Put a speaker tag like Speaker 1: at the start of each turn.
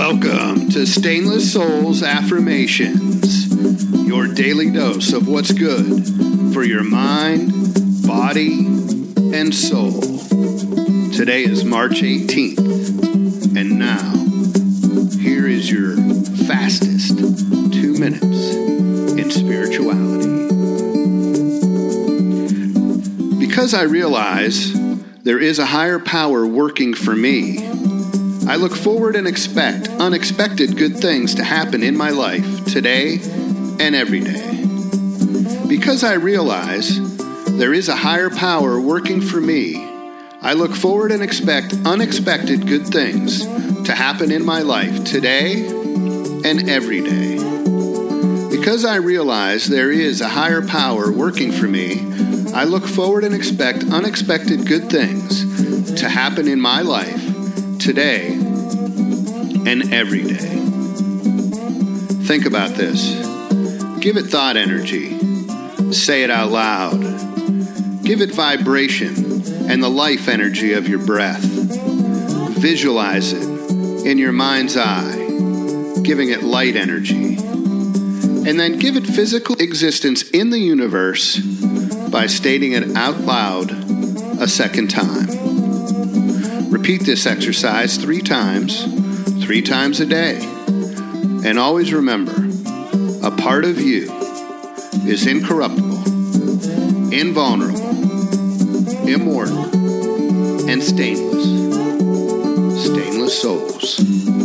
Speaker 1: Welcome to Stainless Souls Affirmations, your daily dose of what's good for your mind, body, and soul. Today is March 18th, and now here is your fastest two minutes in spirituality. Because I realize there is a higher power working for me. I look forward and expect unexpected good things to happen in my life today and every day. Because I realize there is a higher power working for me, I look forward and expect unexpected good things to happen in my life today and every day. Because I realize there is a higher power working for me, I look forward and expect unexpected good things to happen in my life today and every day. Think about this. Give it thought energy. Say it out loud. Give it vibration and the life energy of your breath. Visualize it in your mind's eye, giving it light energy. And then give it physical existence in the universe by stating it out loud a second time. Repeat this exercise three times, three times a day. And always remember a part of you is incorruptible, invulnerable, immortal, and stainless. Stainless souls.